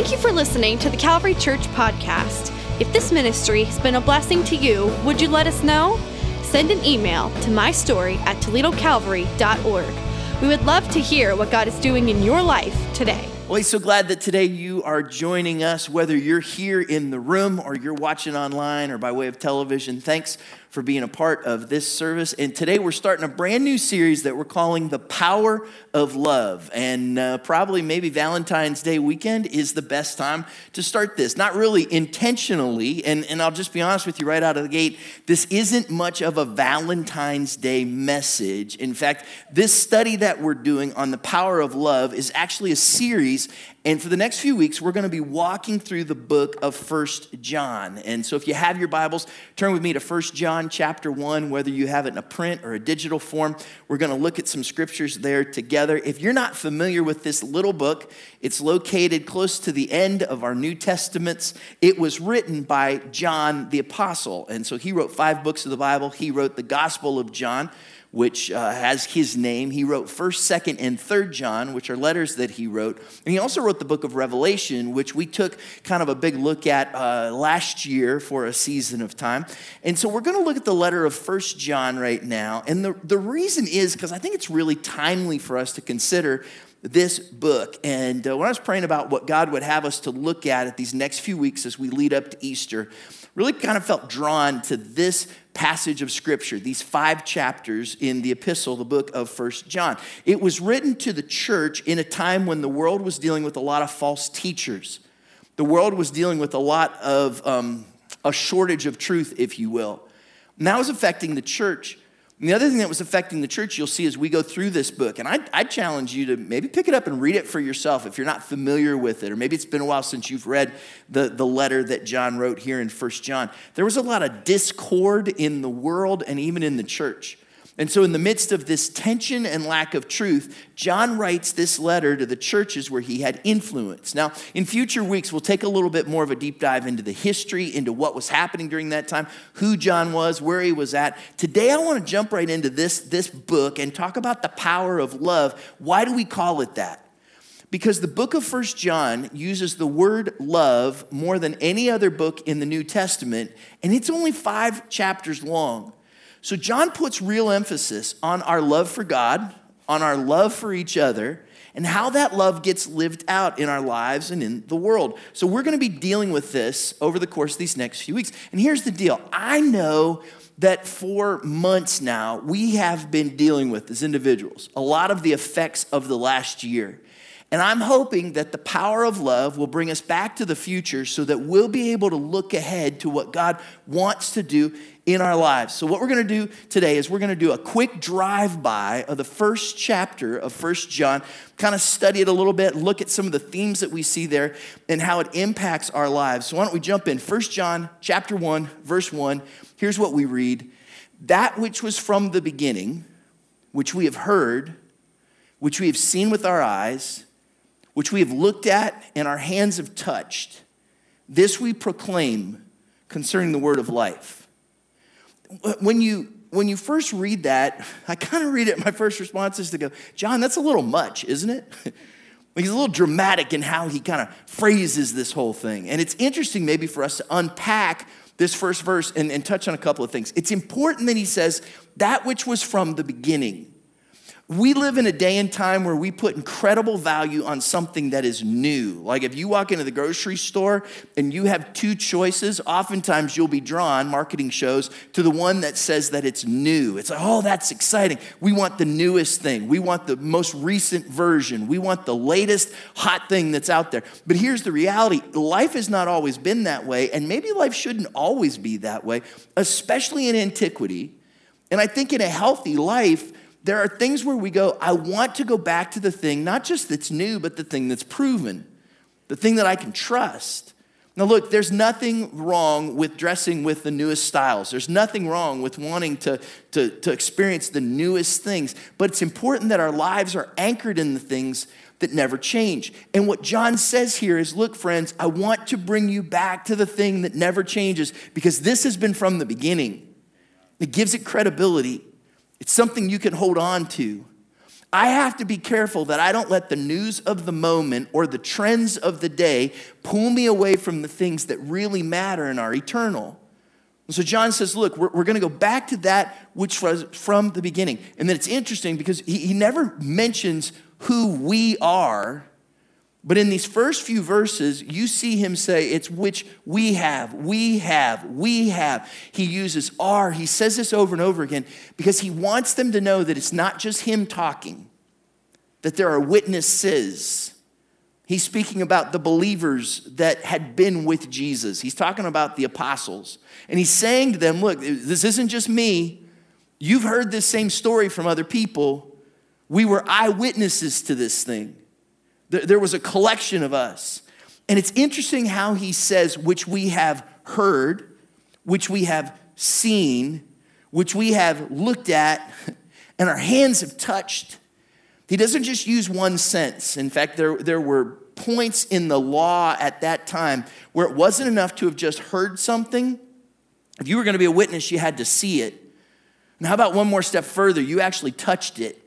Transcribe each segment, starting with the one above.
Thank you for listening to the Calvary Church podcast. If this ministry has been a blessing to you, would you let us know? Send an email to mystory at toledocalvary.org. We would love to hear what God is doing in your life today. Well, he's so glad that today you are joining us, whether you're here in the room or you're watching online or by way of television. Thanks for being a part of this service. And today we're starting a brand new series that we're calling The Power of Love. And uh, probably maybe Valentine's Day weekend is the best time to start this. Not really intentionally, and, and I'll just be honest with you right out of the gate, this isn't much of a Valentine's Day message. In fact, this study that we're doing on the power of love is actually a series and for the next few weeks, we're going to be walking through the book of First John. And so if you have your Bibles, turn with me to First John chapter 1, whether you have it in a print or a digital form. We're going to look at some scriptures there together. If you're not familiar with this little book, it's located close to the end of our New Testaments. It was written by John the Apostle. And so he wrote five books of the Bible. He wrote the Gospel of John which uh, has his name. He wrote 1st, 2nd, and 3rd John, which are letters that he wrote. And he also wrote the book of Revelation, which we took kind of a big look at uh, last year for a season of time. And so we're going to look at the letter of 1st John right now. And the, the reason is because I think it's really timely for us to consider this book. And uh, when I was praying about what God would have us to look at at these next few weeks as we lead up to Easter, really kind of felt drawn to this passage of scripture, these five chapters in the epistle, the book of First John. It was written to the church in a time when the world was dealing with a lot of false teachers. The world was dealing with a lot of um, a shortage of truth, if you will. And that was affecting the church. And the other thing that was affecting the church, you'll see as we go through this book, and I, I challenge you to maybe pick it up and read it for yourself if you're not familiar with it, or maybe it's been a while since you've read the, the letter that John wrote here in First John. There was a lot of discord in the world and even in the church. And so, in the midst of this tension and lack of truth, John writes this letter to the churches where he had influence. Now, in future weeks, we'll take a little bit more of a deep dive into the history, into what was happening during that time, who John was, where he was at. Today, I want to jump right into this, this book and talk about the power of love. Why do we call it that? Because the book of First John uses the word love more than any other book in the New Testament, and it's only five chapters long. So John puts real emphasis on our love for God, on our love for each other, and how that love gets lived out in our lives and in the world. So we're going to be dealing with this over the course of these next few weeks. And here's the deal I know that for months now, we have been dealing with as individuals a lot of the effects of the last year. And I'm hoping that the power of love will bring us back to the future so that we'll be able to look ahead to what God wants to do in our lives. So, what we're going to do today is we're going to do a quick drive by of the first chapter of First John, kind of study it a little bit, look at some of the themes that we see there and how it impacts our lives. So, why don't we jump in? First John chapter 1, verse 1. Here's what we read That which was from the beginning, which we have heard, which we have seen with our eyes, which we have looked at and our hands have touched, this we proclaim concerning the word of life. When you when you first read that, I kind of read it, my first response is to go, John, that's a little much, isn't it? He's a little dramatic in how he kind of phrases this whole thing. And it's interesting, maybe, for us to unpack this first verse and, and touch on a couple of things. It's important that he says, that which was from the beginning. We live in a day and time where we put incredible value on something that is new. Like if you walk into the grocery store and you have two choices, oftentimes you'll be drawn, marketing shows, to the one that says that it's new. It's like, oh, that's exciting. We want the newest thing. We want the most recent version. We want the latest hot thing that's out there. But here's the reality life has not always been that way, and maybe life shouldn't always be that way, especially in antiquity. And I think in a healthy life, there are things where we go, I want to go back to the thing, not just that's new, but the thing that's proven, the thing that I can trust. Now, look, there's nothing wrong with dressing with the newest styles. There's nothing wrong with wanting to, to, to experience the newest things. But it's important that our lives are anchored in the things that never change. And what John says here is look, friends, I want to bring you back to the thing that never changes because this has been from the beginning. It gives it credibility, it's something you can hold on to. I have to be careful that I don't let the news of the moment or the trends of the day pull me away from the things that really matter and are eternal. And so John says, Look, we're, we're going to go back to that which was from the beginning. And then it's interesting because he, he never mentions who we are. But in these first few verses, you see him say, It's which we have, we have, we have. He uses are. He says this over and over again because he wants them to know that it's not just him talking, that there are witnesses. He's speaking about the believers that had been with Jesus. He's talking about the apostles. And he's saying to them, Look, this isn't just me. You've heard this same story from other people. We were eyewitnesses to this thing. There was a collection of us. And it's interesting how he says, which we have heard, which we have seen, which we have looked at, and our hands have touched. He doesn't just use one sense. In fact, there, there were points in the law at that time where it wasn't enough to have just heard something. If you were going to be a witness, you had to see it. And how about one more step further? You actually touched it.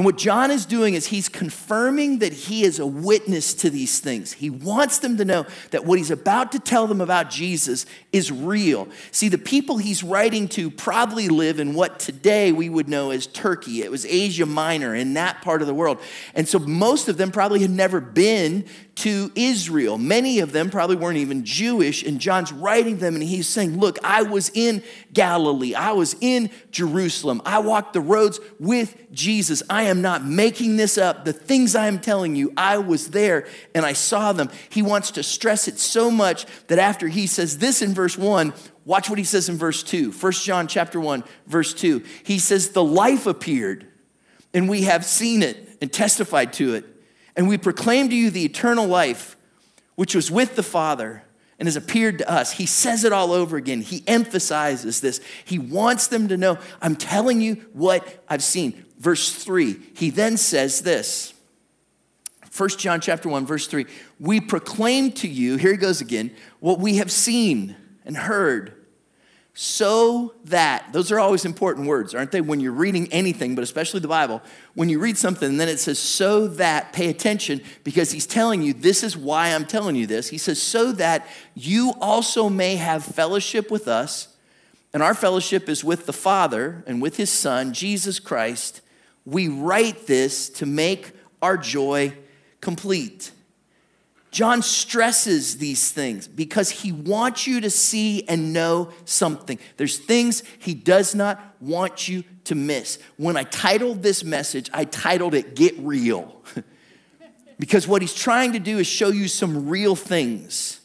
And what John is doing is he's confirming that he is a witness to these things. He wants them to know that what he's about to tell them about Jesus is real. See, the people he's writing to probably live in what today we would know as Turkey. It was Asia Minor in that part of the world. And so most of them probably had never been to Israel. Many of them probably weren't even Jewish, and John's writing them and he's saying, Look, I was in Galilee, I was in Jerusalem, I walked the roads with Jesus. I am not making this up. The things I am telling you, I was there and I saw them. He wants to stress it so much that after he says this in verse 1, watch what he says in verse 2. 1 John chapter 1, verse 2. He says, The life appeared, and we have seen it and testified to it and we proclaim to you the eternal life which was with the Father and has appeared to us. He says it all over again. He emphasizes this. He wants them to know, I'm telling you what I've seen. Verse 3, he then says this. 1 John chapter 1 verse 3, we proclaim to you, here he goes again, what we have seen and heard so that, those are always important words, aren't they? When you're reading anything, but especially the Bible, when you read something and then it says, so that, pay attention because he's telling you, this is why I'm telling you this. He says, so that you also may have fellowship with us. And our fellowship is with the Father and with his Son, Jesus Christ. We write this to make our joy complete. John stresses these things because he wants you to see and know something. There's things he does not want you to miss. When I titled this message, I titled it Get Real. because what he's trying to do is show you some real things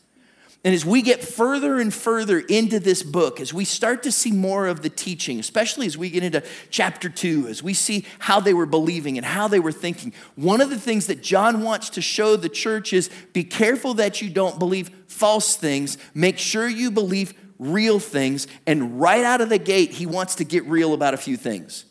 and as we get further and further into this book, as we start to see more of the teaching, especially as we get into chapter two, as we see how they were believing and how they were thinking, one of the things that John wants to show the church is be careful that you don't believe false things. Make sure you believe real things. And right out of the gate, he wants to get real about a few things.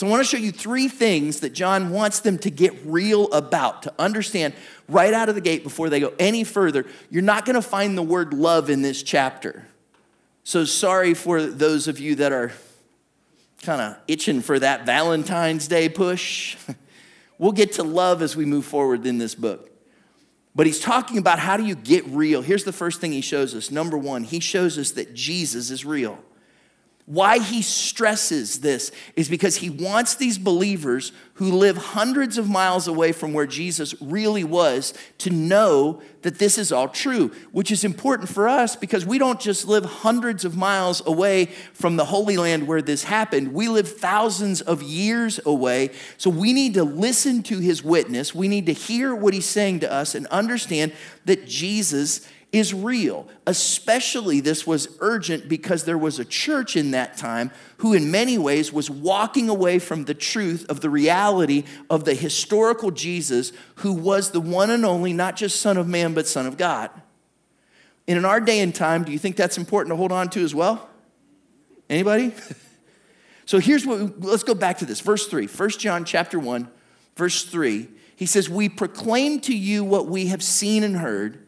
So I want to show you three things that John wants them to get real about, to understand right out of the gate before they go any further. You're not going to find the word love in this chapter. So sorry for those of you that are kind of itching for that Valentine's Day push. we'll get to love as we move forward in this book. But he's talking about how do you get real. Here's the first thing he shows us. Number one, he shows us that Jesus is real. Why he stresses this is because he wants these believers who live hundreds of miles away from where Jesus really was to know that this is all true, which is important for us because we don't just live hundreds of miles away from the Holy Land where this happened. We live thousands of years away. So we need to listen to his witness. We need to hear what he's saying to us and understand that Jesus is real. Especially, this was urgent because there was a church in that time who, in many ways, was walking away from the truth of the reality of the historical Jesus who was the one and only, not just Son of Man, but Son of God. And in our day and time, do you think that's important to hold on to as well? Anybody? so here's what let's go back to this. Verse 3, 1 John chapter 1, verse 3. He says, We proclaim to you what we have seen and heard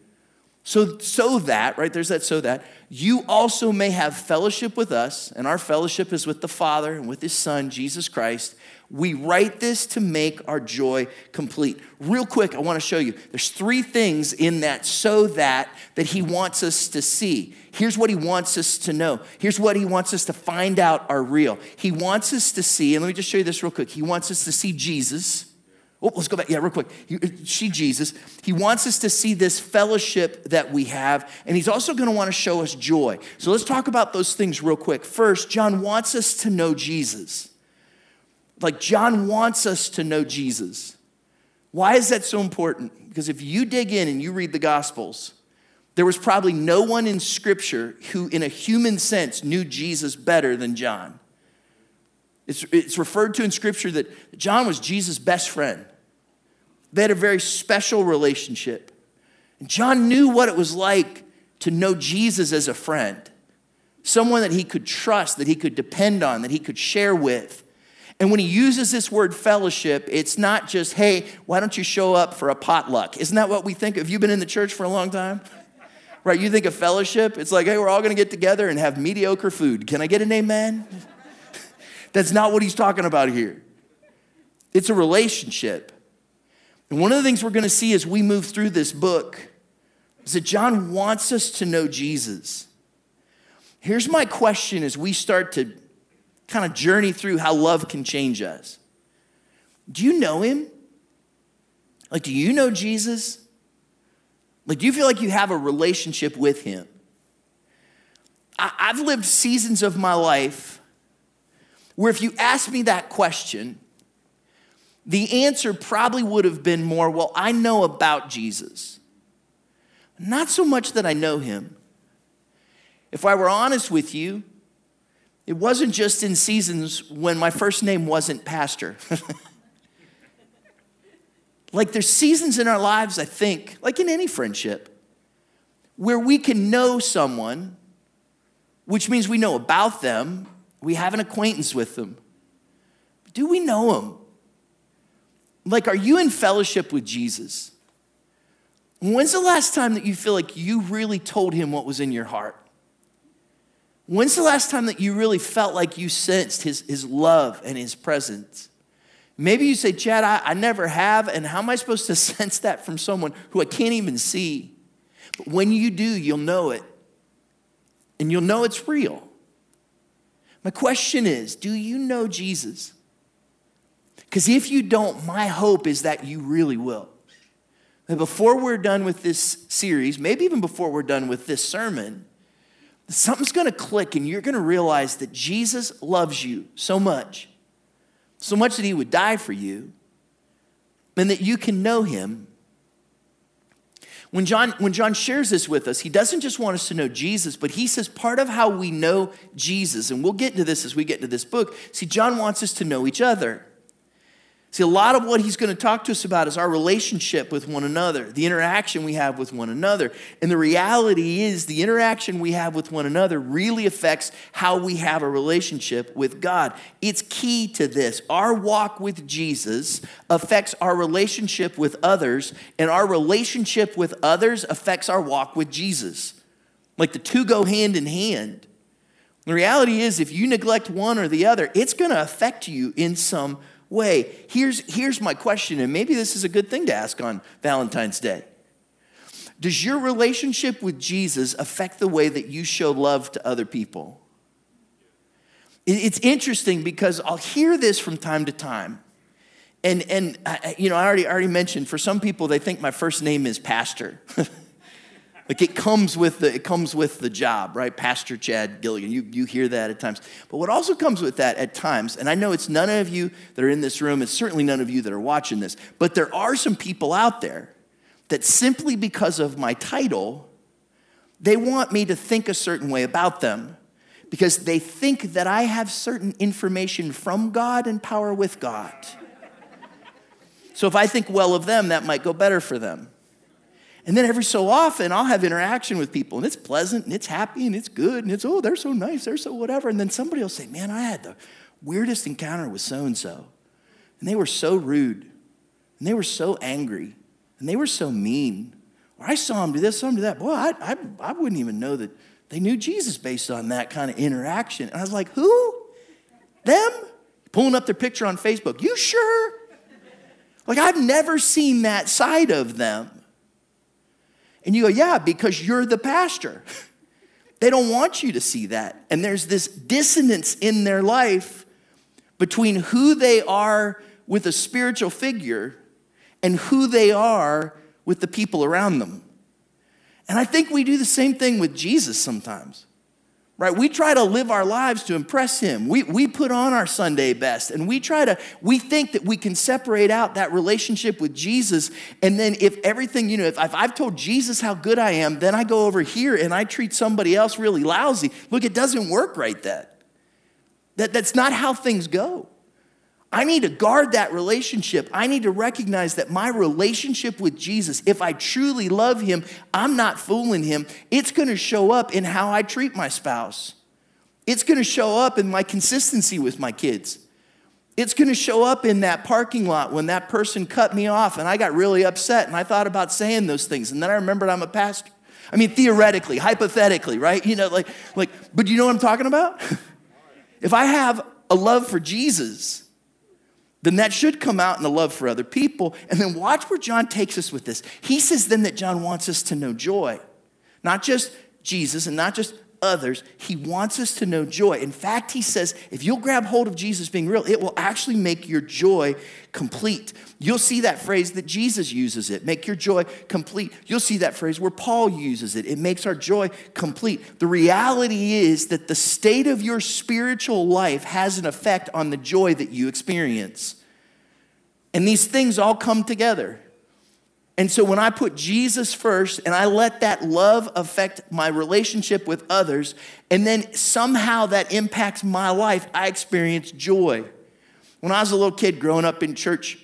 so, so that, right, there's that so that, you also may have fellowship with us, and our fellowship is with the Father and with His Son, Jesus Christ. We write this to make our joy complete. Real quick, I want to show you. There's three things in that so that that he wants us to see. Here's what he wants us to know. Here's what he wants us to find out are real. He wants us to see, and let me just show you this real quick. He wants us to see Jesus. Oh, let's go back. Yeah, real quick. He, uh, she, Jesus. He wants us to see this fellowship that we have, and he's also going to want to show us joy. So let's talk about those things real quick. First, John wants us to know Jesus. Like, John wants us to know Jesus. Why is that so important? Because if you dig in and you read the Gospels, there was probably no one in Scripture who, in a human sense, knew Jesus better than John. It's, it's referred to in Scripture that John was Jesus' best friend. They had a very special relationship. And John knew what it was like to know Jesus as a friend, someone that he could trust, that he could depend on, that he could share with. And when he uses this word fellowship, it's not just, hey, why don't you show up for a potluck? Isn't that what we think? Have you been in the church for a long time? Right, you think of fellowship, it's like, hey, we're all gonna get together and have mediocre food. Can I get an amen? That's not what he's talking about here. It's a relationship. And one of the things we're going to see as we move through this book is that John wants us to know Jesus. Here's my question as we start to kind of journey through how love can change us. Do you know him? Like, do you know Jesus? Like, do you feel like you have a relationship with him? I, have lived seasons of my life where if you ask me that question, the answer probably would have been more, well, I know about Jesus. Not so much that I know him. If I were honest with you, it wasn't just in seasons when my first name wasn't Pastor. like there's seasons in our lives, I think, like in any friendship, where we can know someone, which means we know about them, we have an acquaintance with them. Do we know them? Like, are you in fellowship with Jesus? When's the last time that you feel like you really told him what was in your heart? When's the last time that you really felt like you sensed his, his love and his presence? Maybe you say, Chad, I, I never have, and how am I supposed to sense that from someone who I can't even see? But when you do, you'll know it, and you'll know it's real. My question is do you know Jesus? Because if you don't, my hope is that you really will. That before we're done with this series, maybe even before we're done with this sermon, something's going to click and you're going to realize that Jesus loves you so much, so much that he would die for you, and that you can know him. When John, when John shares this with us, he doesn't just want us to know Jesus, but he says part of how we know Jesus, and we'll get into this as we get into this book. See, John wants us to know each other. See, a lot of what he's going to talk to us about is our relationship with one another, the interaction we have with one another. And the reality is, the interaction we have with one another really affects how we have a relationship with God. It's key to this. Our walk with Jesus affects our relationship with others, and our relationship with others affects our walk with Jesus. Like the two go hand in hand. The reality is, if you neglect one or the other, it's going to affect you in some way. Here's, here's my question, and maybe this is a good thing to ask on Valentine's Day. Does your relationship with Jesus affect the way that you show love to other people? It's interesting because I'll hear this from time to time. And, and uh, you know, I already, already mentioned for some people, they think my first name is Pastor. Like it comes with the, it comes with the job, right? Pastor Chad Gilligan. You, you hear that at times. But what also comes with that at times, and I know it's none of you that are in this room, it's certainly none of you that are watching this, but there are some people out there that simply because of my title, they want me to think a certain way about them because they think that I have certain information from God and power with God. So if I think well of them, that might go better for them. And then every so often, I'll have interaction with people, and it's pleasant, and it's happy, and it's good, and it's, oh, they're so nice, they're so whatever. And then somebody will say, man, I had the weirdest encounter with so and so. And they were so rude, and they were so angry, and they were so mean. Or I saw them do this, saw them do that. Boy, I, I, I wouldn't even know that they knew Jesus based on that kind of interaction. And I was like, who? Them? pulling up their picture on Facebook. You sure? Like, I've never seen that side of them. And you go, Yeah, because you're the pastor. They don't want you to see that. And there's this dissonance in their life between who they are with a spiritual figure and who they are with the people around them. And I think we do the same thing with Jesus sometimes right? We try to live our lives to impress him. We, we put on our Sunday best and we try to, we think that we can separate out that relationship with Jesus. And then if everything, you know, if, if I've told Jesus how good I am, then I go over here and I treat somebody else really lousy. Look, it doesn't work right that. that that's not how things go. I need to guard that relationship. I need to recognize that my relationship with Jesus, if I truly love him, I'm not fooling him. It's going to show up in how I treat my spouse. It's going to show up in my consistency with my kids. It's going to show up in that parking lot when that person cut me off and I got really upset and I thought about saying those things. And then I remembered I'm a pastor. I mean, theoretically, hypothetically, right? You know, like, like, but you know what I'm talking about? if I have a love for Jesus, then that should come out in the love for other people. And then watch where John takes us with this. He says then that John wants us to know joy, not just Jesus and not just others. He wants us to know joy. In fact, he says if you'll grab hold of Jesus being real, it will actually make your joy complete. You'll see that phrase that Jesus uses it make your joy complete. You'll see that phrase where Paul uses it. It makes our joy complete. The reality is that the state of your spiritual life has an effect on the joy that you experience. And these things all come together. And so when I put Jesus first and I let that love affect my relationship with others, and then somehow that impacts my life, I experience joy. When I was a little kid growing up in church,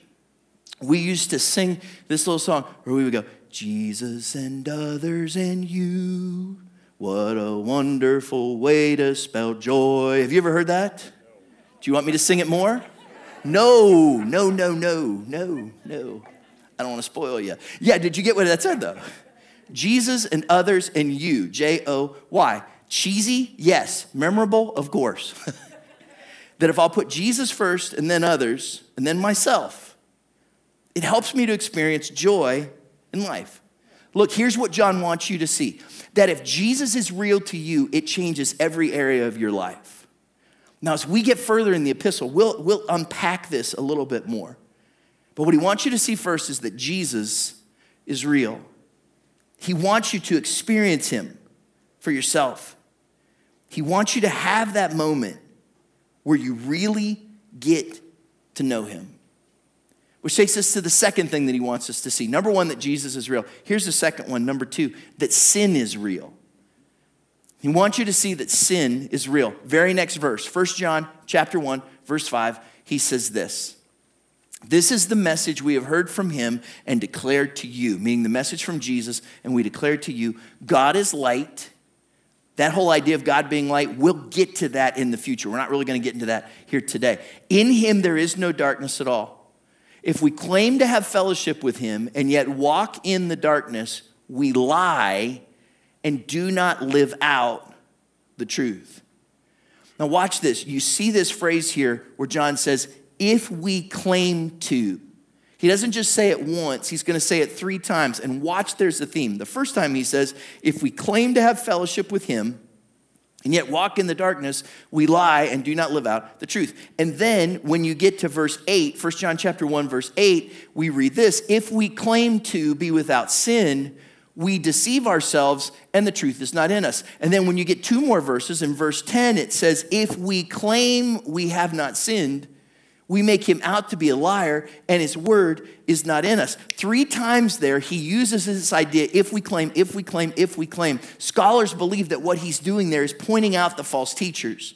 we used to sing this little song where we would go, Jesus and others and you. What a wonderful way to spell joy. Have you ever heard that? Do you want me to sing it more? No, no, no, no, no, no. I don't want to spoil you. Yeah, did you get what that said though? Jesus and others and you, J O Y. Cheesy? Yes. Memorable? Of course. that if I'll put Jesus first and then others and then myself, it helps me to experience joy in life. Look, here's what John wants you to see that if Jesus is real to you, it changes every area of your life. Now, as we get further in the epistle, we'll, we'll unpack this a little bit more. But what he wants you to see first is that Jesus is real. He wants you to experience him for yourself. He wants you to have that moment where you really get to know him. Which takes us to the second thing that he wants us to see. Number one, that Jesus is real. Here's the second one. Number two, that sin is real. He wants you to see that sin is real. Very next verse, 1 John chapter 1, verse 5, he says this. This is the message we have heard from him and declared to you, meaning the message from Jesus, and we declare to you God is light. That whole idea of God being light, we'll get to that in the future. We're not really going to get into that here today. In him, there is no darkness at all. If we claim to have fellowship with him and yet walk in the darkness, we lie and do not live out the truth. Now, watch this. You see this phrase here where John says, if we claim to. He doesn't just say it once, he's going to say it three times. And watch, there's a theme. The first time he says, if we claim to have fellowship with him, and yet walk in the darkness, we lie and do not live out the truth. And then when you get to verse 8, 1 John chapter 1, verse 8, we read this: if we claim to be without sin, we deceive ourselves and the truth is not in us. And then when you get two more verses, in verse 10, it says, if we claim we have not sinned, we make him out to be a liar and his word is not in us. Three times there, he uses this idea if we claim, if we claim, if we claim. Scholars believe that what he's doing there is pointing out the false teachers.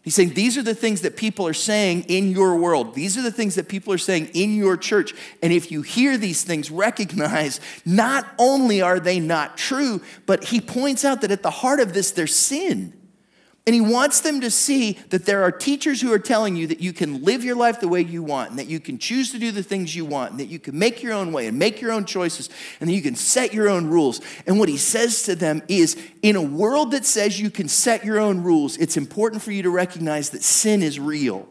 He's saying these are the things that people are saying in your world. These are the things that people are saying in your church. And if you hear these things, recognize not only are they not true, but he points out that at the heart of this, there's sin. And he wants them to see that there are teachers who are telling you that you can live your life the way you want, and that you can choose to do the things you want, and that you can make your own way and make your own choices, and that you can set your own rules. And what he says to them is in a world that says you can set your own rules, it's important for you to recognize that sin is real.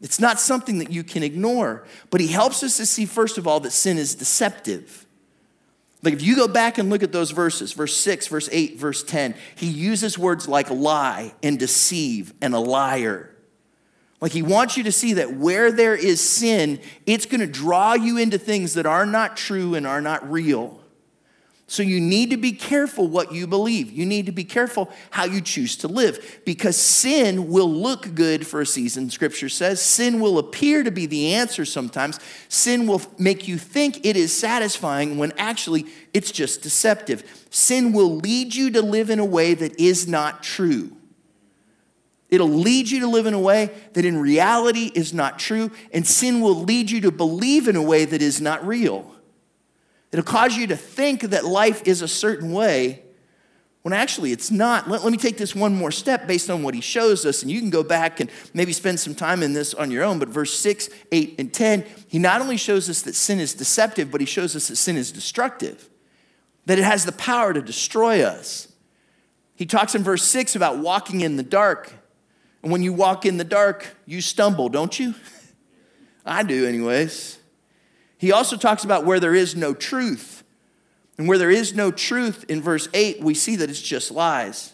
It's not something that you can ignore. But he helps us to see, first of all, that sin is deceptive. Like if you go back and look at those verses, verse 6, verse 8, verse 10, he uses words like lie and deceive and a liar. Like he wants you to see that where there is sin, it's going to draw you into things that are not true and are not real. So you need to be careful what you believe. You need to be careful how you choose to live because sin will look good for a season, scripture says. Sin will appear to be the answer sometimes. Sin will make you think it is satisfying when actually it's just deceptive. Sin will lead you to live in a way that is not true. It'll lead you to live in a way that in reality is not true, and sin will lead you to believe in a way that is not real. It'll cause you to think that life is a certain way when actually it's not. Let, let, me take this one more step based on what he shows us, and you can go back and maybe spend some time in this on your own. But verse 6, 8, and 10, he not only shows us that sin is deceptive, but he shows us that sin is destructive, that it has the power to destroy us. He talks in verse 6 about walking in the dark. And when you walk in the dark, you stumble, don't you? I do, anyways. He also talks about where there is no truth. And where there is no truth in verse 8, we see that it's just lies.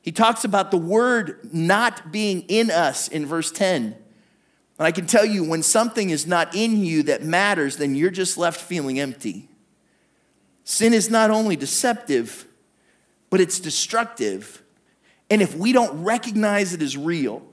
He talks about the word not being in us in verse 10. And I can tell you, when something is not in you that matters, then you're just left feeling empty. Sin is not only deceptive, but it's destructive. And if we don't recognize it as real,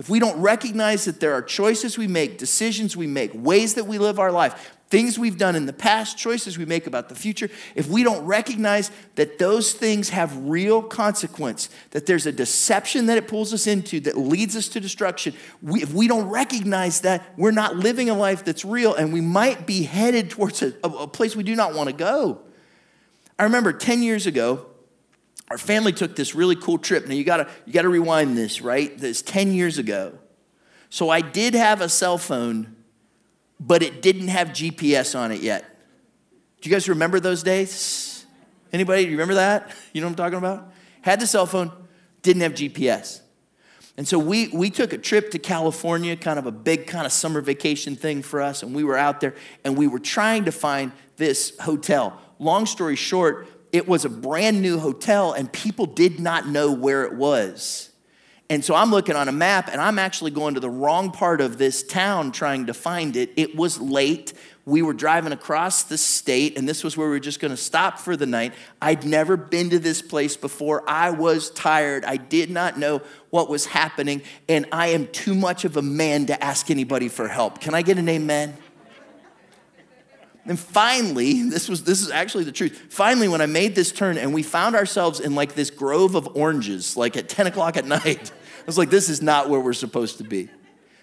if we don't recognize that there are choices we make, decisions we make, ways that we live our life, things we've done in the past, choices we make about the future, if we don't recognize that those things have real consequence, that there's a deception that it pulls us into that leads us to destruction, we, if we don't recognize that, we're not living a life that's real and we might be headed towards a, a place we do not want to go. I remember 10 years ago, our family took this really cool trip. Now you gotta you gotta rewind this, right? This 10 years ago. So I did have a cell phone, but it didn't have GPS on it yet. Do you guys remember those days? Anybody remember that? You know what I'm talking about? Had the cell phone, didn't have GPS. And so we, we took a trip to California, kind of a big kind of summer vacation thing for us. And we were out there and we were trying to find this hotel. Long story short, it was a brand new hotel and people did not know where it was. And so I'm looking on a map and I'm actually going to the wrong part of this town trying to find it. It was late. We were driving across the state and this was where we were just going to stop for the night. I'd never been to this place before. I was tired. I did not know what was happening and I am too much of a man to ask anybody for help. Can I get an amen? And finally, this was this is actually the truth. Finally, when I made this turn and we found ourselves in like this grove of oranges, like at 10 o'clock at night, I was like, this is not where we're supposed to be.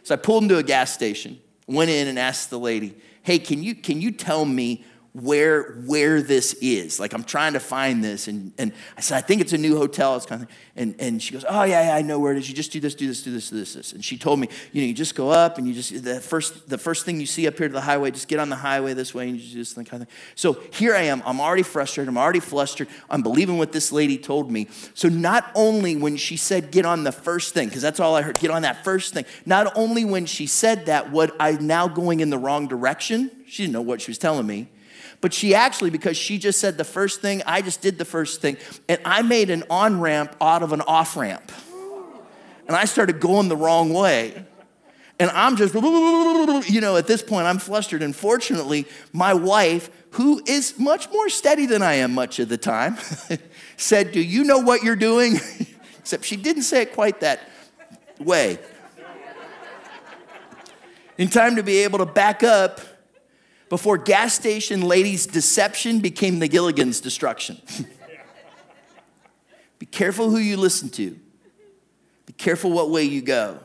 So I pulled into a gas station, went in and asked the lady, hey, can you can you tell me where where this is. Like I'm trying to find this. And, and I said, I think it's a new hotel. It's kind of, and, and she goes, Oh yeah, yeah, I know where it is. You just do this, do this, do this, do this, this. And she told me, you know, you just go up and you just the first the first thing you see up here to the highway, just get on the highway this way and you just kind of thing. So here I am. I'm already frustrated. I'm already flustered. I'm believing what this lady told me. So not only when she said get on the first thing, because that's all I heard, get on that first thing. Not only when she said that, what I now going in the wrong direction. She didn't know what she was telling me. But she actually, because she just said the first thing, I just did the first thing. And I made an on ramp out of an off ramp. And I started going the wrong way. And I'm just, you know, at this point, I'm flustered. And fortunately, my wife, who is much more steady than I am much of the time, said, Do you know what you're doing? Except she didn't say it quite that way. In time to be able to back up before gas station ladies' deception became the Gilligan's destruction. Be careful who you listen to. Be careful what way you go.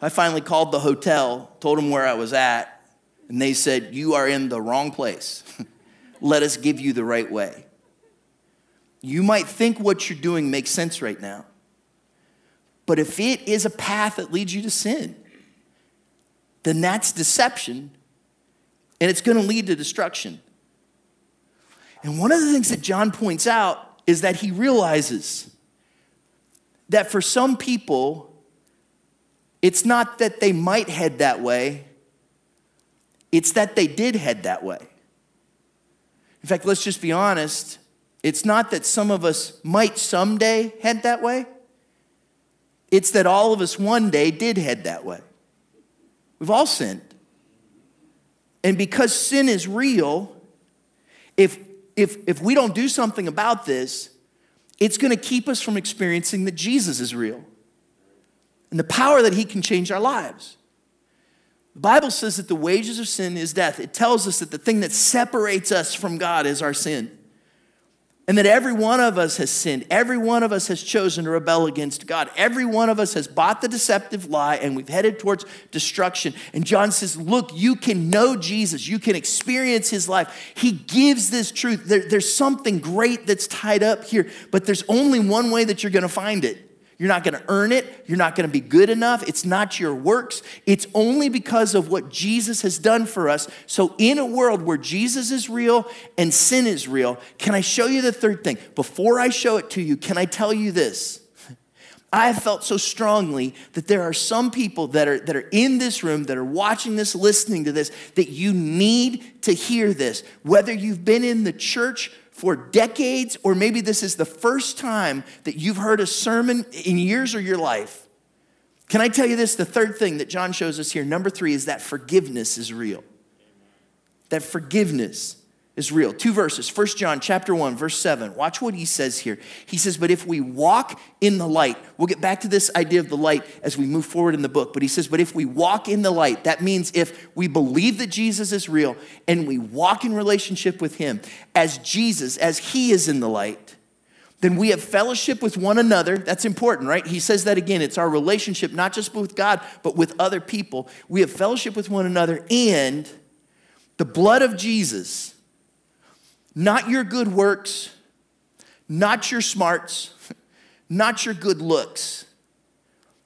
I finally called the hotel, told them where I was at, and they said, You are in the wrong place. Let us give you the right way. You might think what you're doing makes sense right now, but if it is a path that leads you to sin, then that's deception and it's going to lead to destruction. And one of the things that John points out is that he realizes that for some people, It's not that they might head that way, it's that they did head that way. In fact, let's just be honest. It's not that some of us might someday head that way, it's that all of us one day did head that way. We've all sinned. And because sin is real, if, if, if we don't do something about this, it's going to keep us from experiencing that Jesus is real and the power that he can change our lives. The Bible says that the wages of sin is death. It tells us that the thing that separates us from God is our sin. And that every one of us has sinned. Every one of us has chosen to rebel against God. Every one of us has bought the deceptive lie and we've headed towards destruction. And John says, Look, you can know Jesus. You can experience his life. He gives this truth. There, there's something great that's tied up here, but there's only one way that you're going to find it. You're not going to earn it. You're not going to be good enough. It's not your works. It's only because of what Jesus has done for us. So, in a world where Jesus is real and sin is real, can I show you the third thing? Before I show it to you, can I tell you this? I have felt so strongly that there are some people that are, that are in this room, that are watching this, listening to this, that you need to hear this. Whether you've been in the church for decades, or maybe this is the first time that you've heard a sermon in years of your life. Can I tell you this? The third thing that John shows us here, number three, is that forgiveness is real. That forgiveness is real. Two verses. First John chapter 1 verse 7. Watch what he says here. He says, "But if we walk in the light." We'll get back to this idea of the light as we move forward in the book, but he says, "But if we walk in the light, that means if we believe that Jesus is real and we walk in relationship with him as Jesus as he is in the light, then we have fellowship with one another. That's important, right? He says that again. It's our relationship, not just with God, but with other people. We have fellowship with one another, and the blood of Jesus not your good works, not your smarts, not your good looks,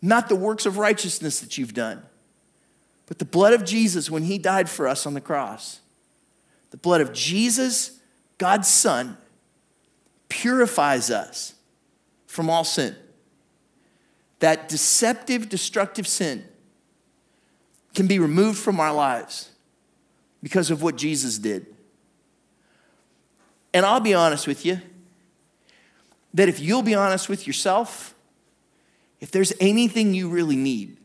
not the works of righteousness that you've done, but the blood of Jesus when he died for us on the cross. The blood of Jesus, God's Son, purifies us from all sin. That deceptive, destructive sin can be removed from our lives because of what Jesus did. And I'll be honest with you that if you'll be honest with yourself, if there's anything you really need,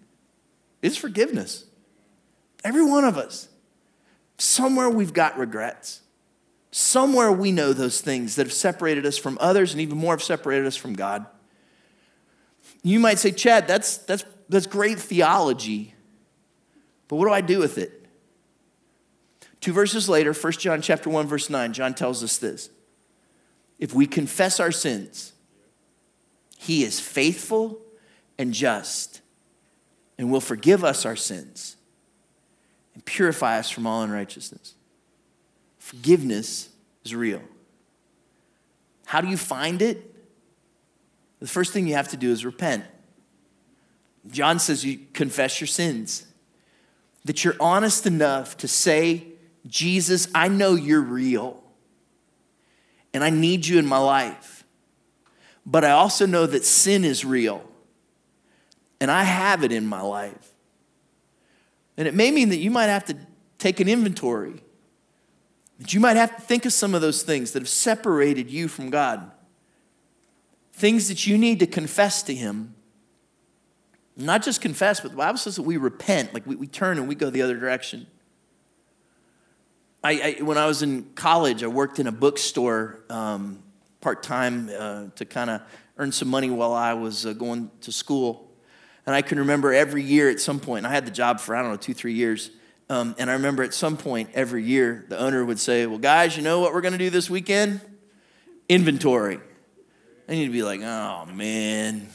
it's forgiveness. Every one of us. Somewhere we've got regrets. Somewhere we know those things that have separated us from others and even more have separated us from God. You might say, Chad, that's, that's, that's great theology, but what do I do with it? Two verses later, 1 John chapter 1 verse 9, John tells us this. If we confess our sins, he is faithful and just and will forgive us our sins and purify us from all unrighteousness. Forgiveness is real. How do you find it? The first thing you have to do is repent. John says you confess your sins, that you're honest enough to say Jesus, I know you're real and I need you in my life. But I also know that sin is real and I have it in my life. And it may mean that you might have to take an inventory, that you might have to think of some of those things that have separated you from God, things that you need to confess to Him. Not just confess, but the Bible says that we repent, like we, we turn and we go the other direction. I, I, when I was in college, I worked in a bookstore um, part time uh, to kind of earn some money while I was uh, going to school. And I can remember every year at some point, I had the job for, I don't know, two, three years. Um, and I remember at some point every year, the owner would say, Well, guys, you know what we're going to do this weekend? Inventory. And you'd be like, Oh, man.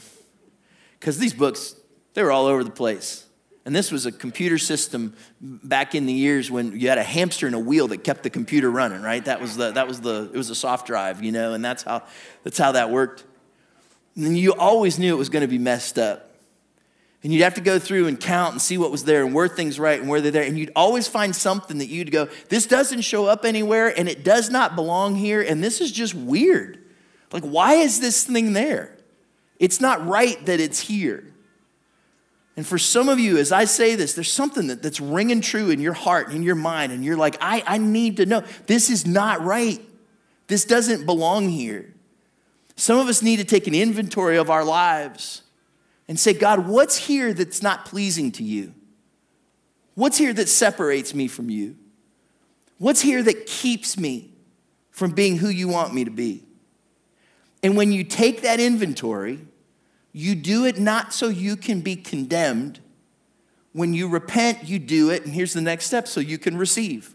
Because these books, they were all over the place. And this was a computer system back in the years when you had a hamster and a wheel that kept the computer running, right? That was the, that was the, it was a soft drive, you know, and that's how, that's how that worked. And you always knew it was going to be messed up. And you'd have to go through and count and see what was there and were things right and were they there. And you'd always find something that you'd go, this doesn't show up anywhere and it does not belong here and this is just weird. Like, why is this thing there? It's not right that it's here. And for some of you, as I say this, there's something that, that's ringing true in your heart and in your mind, and you're like, I, I need to know. This is not right. This doesn't belong here. Some of us need to take an inventory of our lives and say, God, what's here that's not pleasing to you? What's here that separates me from you? What's here that keeps me from being who you want me to be? And when you take that inventory, you do it not so you can be condemned. When you repent, you do it, and here's the next step so you can receive.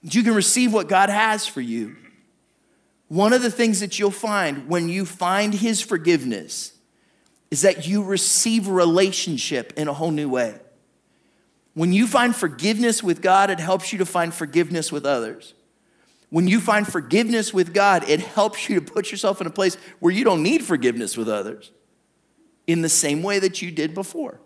You can receive what God has for you. One of the things that you'll find when you find His forgiveness is that you receive relationship in a whole new way. When you find forgiveness with God, it helps you to find forgiveness with others. When you find forgiveness with God, it helps you to put yourself in a place where you don't need forgiveness with others in the same way that you did before.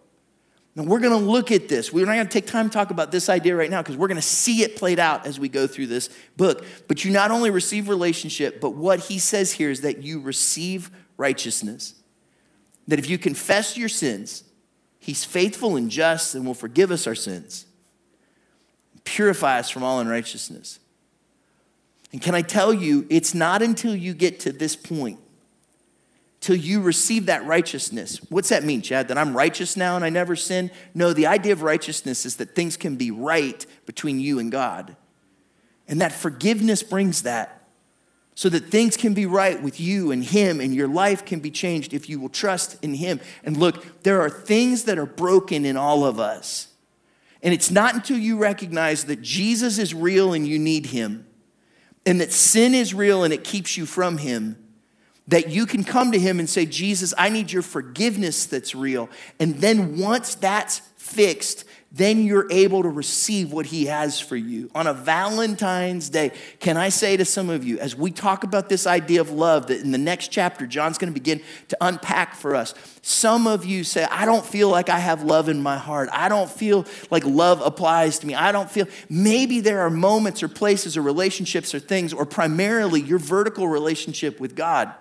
Now, we're going to look at this. We're not going to take time to talk about this idea right now because we're going to see it played out as we go through this book. But you not only receive relationship, but what he says here is that you receive righteousness. That if you confess your sins, He's faithful and just and will forgive us our sins, purify us from all unrighteousness. And can I tell you, it's not until you get to this point, till you receive that righteousness. What's that mean, Chad? That I'm righteous now and I never sin? No, the idea of righteousness is that things can be right between you and God. And that forgiveness brings that so that things can be right with you and Him and your life can be changed if you will trust in Him. And look, there are things that are broken in all of us. And it's not until you recognize that Jesus is real and you need Him, and that sin is real and it keeps you from Him, that you can come to Him and say, Jesus, I need your forgiveness that's real. And then once that's fixed, then you're able to receive what He has for you. On a Valentine's Day, can I say to some of you, as we talk about this idea of love, that in the next chapter, John's going to begin to unpack for us. Some of you say, I don't feel like I have love in my heart. I don't feel like love applies to me. I don't feel, maybe there are moments or places or relationships or things, or primarily your vertical relationship with God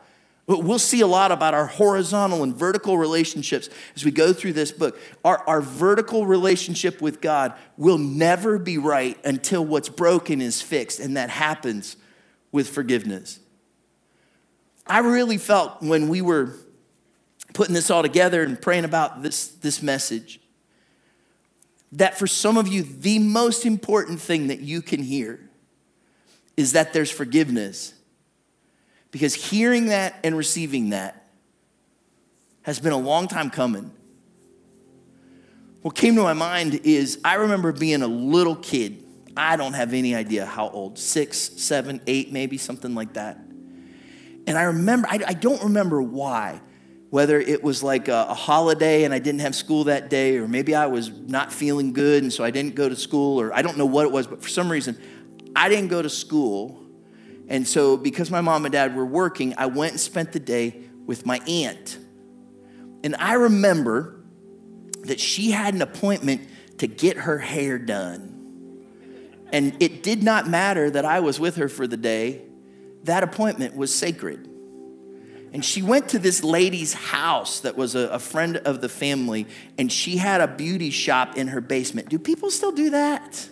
We'll see a lot about our horizontal and vertical relationships as we go through this book. Our, our vertical relationship with God will never be right until what's broken is fixed, and that happens with forgiveness. I really felt when we were putting this all together and praying about this, this message that for some of you, the most important thing that you can hear is that there's forgiveness because hearing that and receiving that has been a long time coming. What came to my mind is I remember being a little kid. I don't have any idea how old, six, seven, eight, maybe, something like that. And I remember, I, I don't remember why, whether it was like a, a, holiday and I didn't have school that day, or maybe I was not feeling good and so I didn't go to school, or I don't know what it was, but for some reason, I didn't go to school and so, because my mom and dad were working, I went and spent the day with my aunt. And I remember that she had an appointment to get her hair done. And it did not matter that I was with her for the day, that appointment was sacred. And she went to this lady's house that was a, a, friend of the family, and she had a beauty shop in her basement. Do people still do that?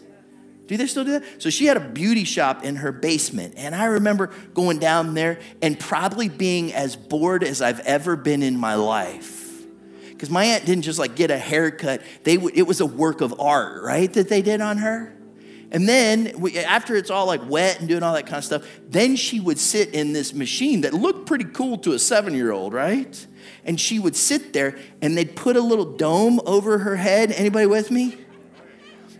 Do they still do that? So she had a beauty shop in her basement. And I remember going down there and probably being as bored as I've ever been in my life. Because my aunt didn't just like get a haircut, they, it was a work of art, right, that they did on her. And then we, after it's all like wet and doing all that kind of stuff, then she would sit in this machine that looked pretty cool to a seven year old, right? And she would sit there and they'd put a little dome over her head. Anybody with me?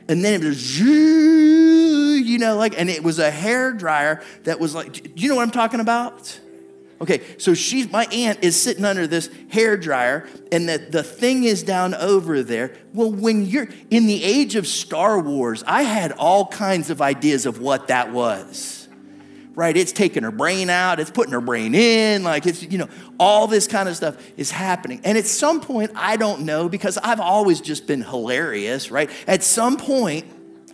And then it was you know like and it was a hair dryer that was like do you know what i'm talking about? Okay so she's my aunt is sitting under this hair dryer and the, the thing is down over there. Well when you're in the age of star wars i had all kinds of ideas of what that was right? It's taking her brain out, it's putting her brain in, like it's, you know, all this kind of stuff is happening. And at some point, I don't know because I've always just been hilarious, right? At some point,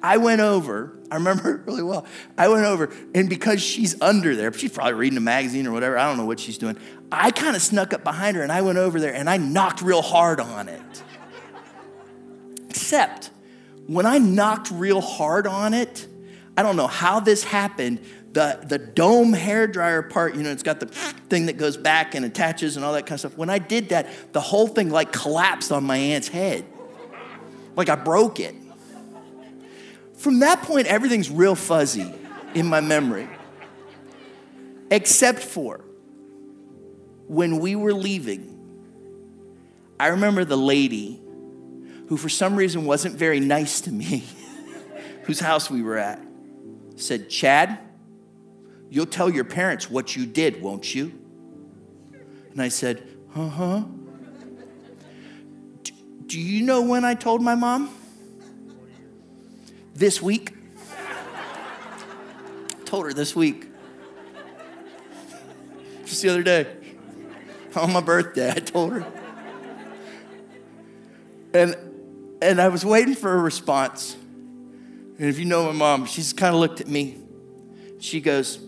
I went over, I remember it really well. I went over, and because she's under there, she's probably reading a magazine or whatever, I don't know what she's doing. I kind of snuck up behind her and I went over there and I knocked real hard on it. Except when I knocked real hard on it, I don't know how this happened. The, the dome hair dryer part, you know, it's got the thing that goes back and attaches and all that kind of stuff. When I did that, the whole thing like collapsed on my aunt's head. Like I broke it. From that point, everything's real fuzzy in my memory. Except for when we were leaving, I remember the lady who, for some reason, wasn't very nice to me, whose house we were at, said, Chad, you'll tell your parents what you did, won't you? And I said, Uh huh. Do you know when I told my mom? This week. told her this week. Just the other day. On my birthday, I told her. And and I was waiting for a response. And if you know my mom, she's kind of looked at me. She goes,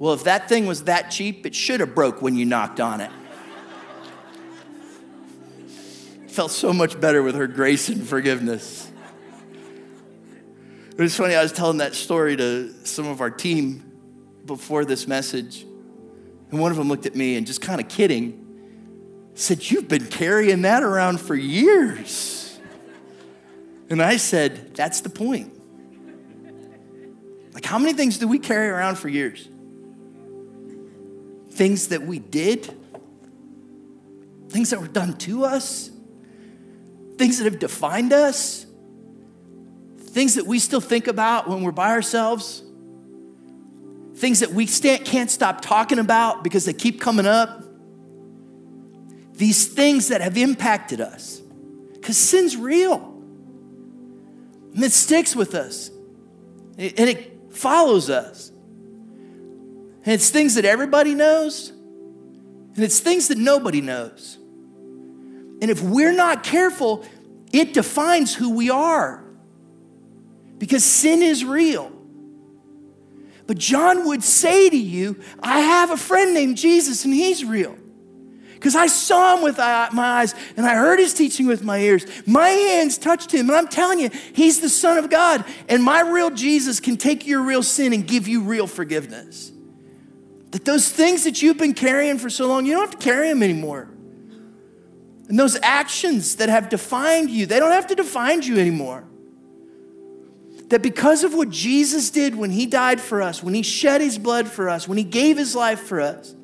Well, if that thing was that cheap, it should have broke when you knocked on it. Felt so much better with her grace and forgiveness. It was funny, I was telling that story to some of our team before this message. And one of them looked at me and just kind of kidding said, You've been carrying that around for years. And I said, That's the point. Like, how many things do we carry around for years? Things that we did, things that were done to us, things that have defined us, things that we still think about when we're by ourselves, things that we can't stop talking about because they keep coming up. These things that have impacted us. Because sin's real. And it sticks with us. And it follows us. And it's things that everybody knows. And it's things that nobody knows. And if we're not careful, it defines who we are. Because sin is real. But John would say to you, I have a friend named Jesus and he's real because I saw him with my eyes and I heard his teaching with my ears. My hands touched him, and I'm telling you, he's the Son of God. And my real Jesus can take your real sin and give you real forgiveness. That those things that you've been carrying for so long, you don't have to carry them anymore. And those actions that have defined you, they don't have to define you anymore. That because of what Jesus did when he died for us, when he shed his blood for us, when he gave his life for us,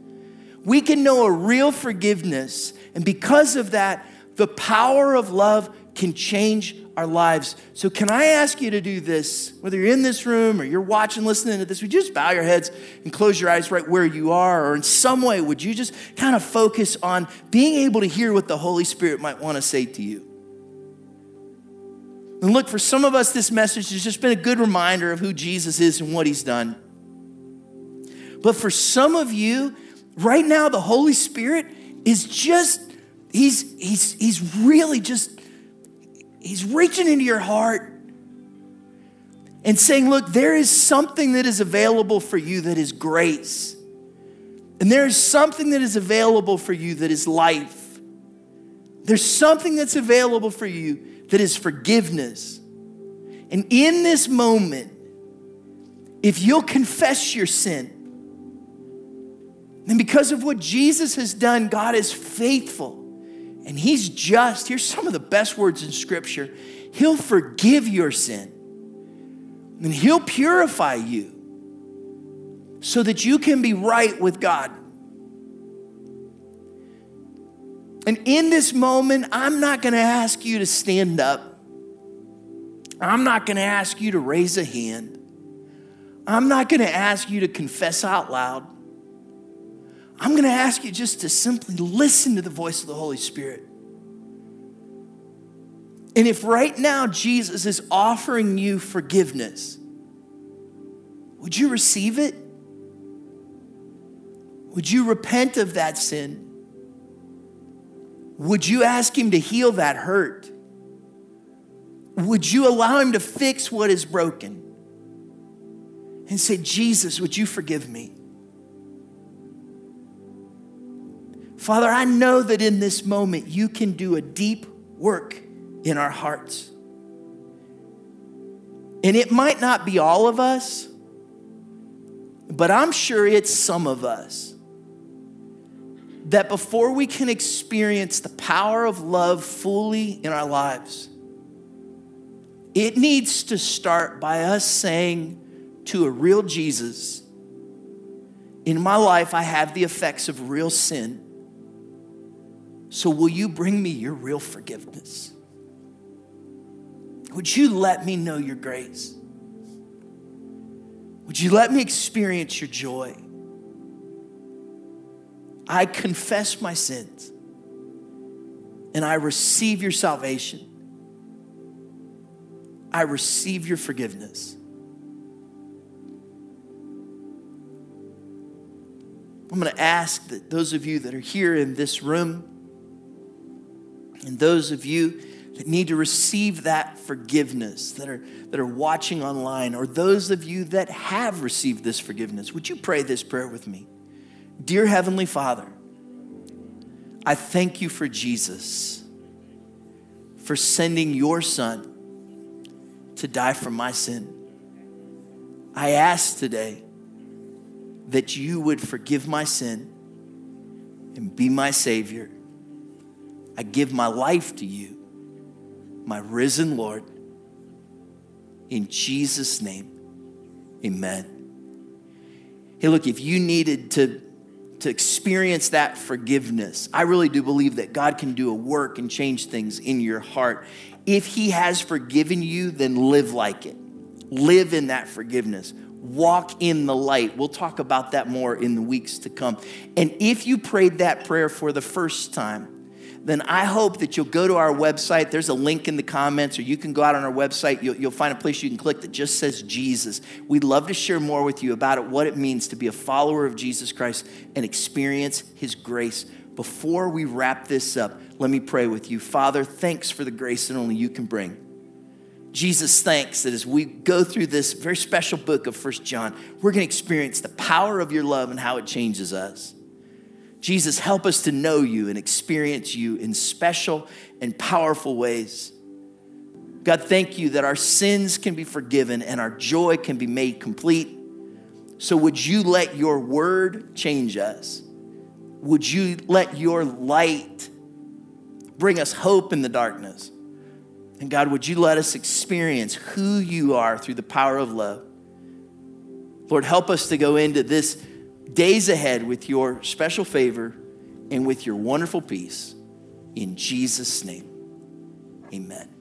we can know a real forgiveness. And because of that, the power of love can change our lives. So, can I ask you to do this? Whether you're in this room or you're watching, listening to this, would you just bow your heads and close your eyes right where you are? Or in some way, would you just kind of focus on being able to hear what the Holy Spirit might want to say to you? And look, for some of us, this message has just been a good reminder of who Jesus is and what he's done. But for some of you, right now the Holy Spirit is just, he's, he's, he's really just, he's reaching into your heart and saying, look, there is something that is available for you that is grace. And there is something that is available for you that is life. There's something that's available for you that is forgiveness. And in this moment, if you'll confess your sin, then because of what Jesus has done, God is faithful and He's just. Here's some of the best words in Scripture He'll forgive your sin and He'll purify you so that you can be right with God. And in this moment, I'm not going to ask you to stand up. I'm not going to ask you to raise a hand. I'm not going to ask you to confess out loud. I'm going to ask you just to simply listen to the voice of the Holy Spirit. And if right now Jesus is offering you forgiveness, would you receive it? Would you repent of that sin? Would you ask Him to heal that hurt? Would you allow Him to fix what is broken? And say, Jesus, would you forgive me? Father, I know that in this moment you can do a deep work in our hearts. And it might not be all of us, but I'm sure it's some of us that before we can experience the power of love fully in our lives, it needs to start by us saying to a real Jesus, In my life, I have the effects of real sin. So, will you bring me your real forgiveness? Would you let me know your grace? Would you let me experience your joy? I confess my sins and I receive your salvation. I receive your forgiveness. I'm going to ask that those of you that are here in this room and those of you that need to receive that forgiveness, that are, that are watching online, or those of you that have received this forgiveness, would you pray this prayer with me? Dear Heavenly Father, I thank you for Jesus, for sending your Son to die for my sin. I ask today that you would forgive my sin and be my Savior. I give my life to you, my risen Lord. In Jesus' name, amen. Hey, look, if you needed to, to experience that forgiveness, I really do believe that God can do a work and change things in your heart. If He has forgiven you, then live like it. Live in that forgiveness. Walk in the light. We'll talk about that more in the weeks to come. And if you prayed that prayer for the first time, then I hope that you'll go to our website. There's a link in the comments, or you can go out on our website. You'll, you'll, find a place you can click that just says Jesus. We'd love to share more with you about it, what it means to be a follower of Jesus Christ and experience his grace. Before we wrap this up, let me pray with you. Father, thanks for the grace that only you can bring. Jesus, thanks that as we go through this very special book of First John, we're going to experience the power of your love and how it changes us. Jesus, help us to know you and experience you in special and powerful ways. God, thank you that our sins can be forgiven and our joy can be made complete. So, would you let your word change us? Would you let your light bring us hope in the darkness? And God, would you let us experience who you are through the power of love? Lord, help us to go into this days ahead with your special favor and with your wonderful peace. In Jesus' name, amen.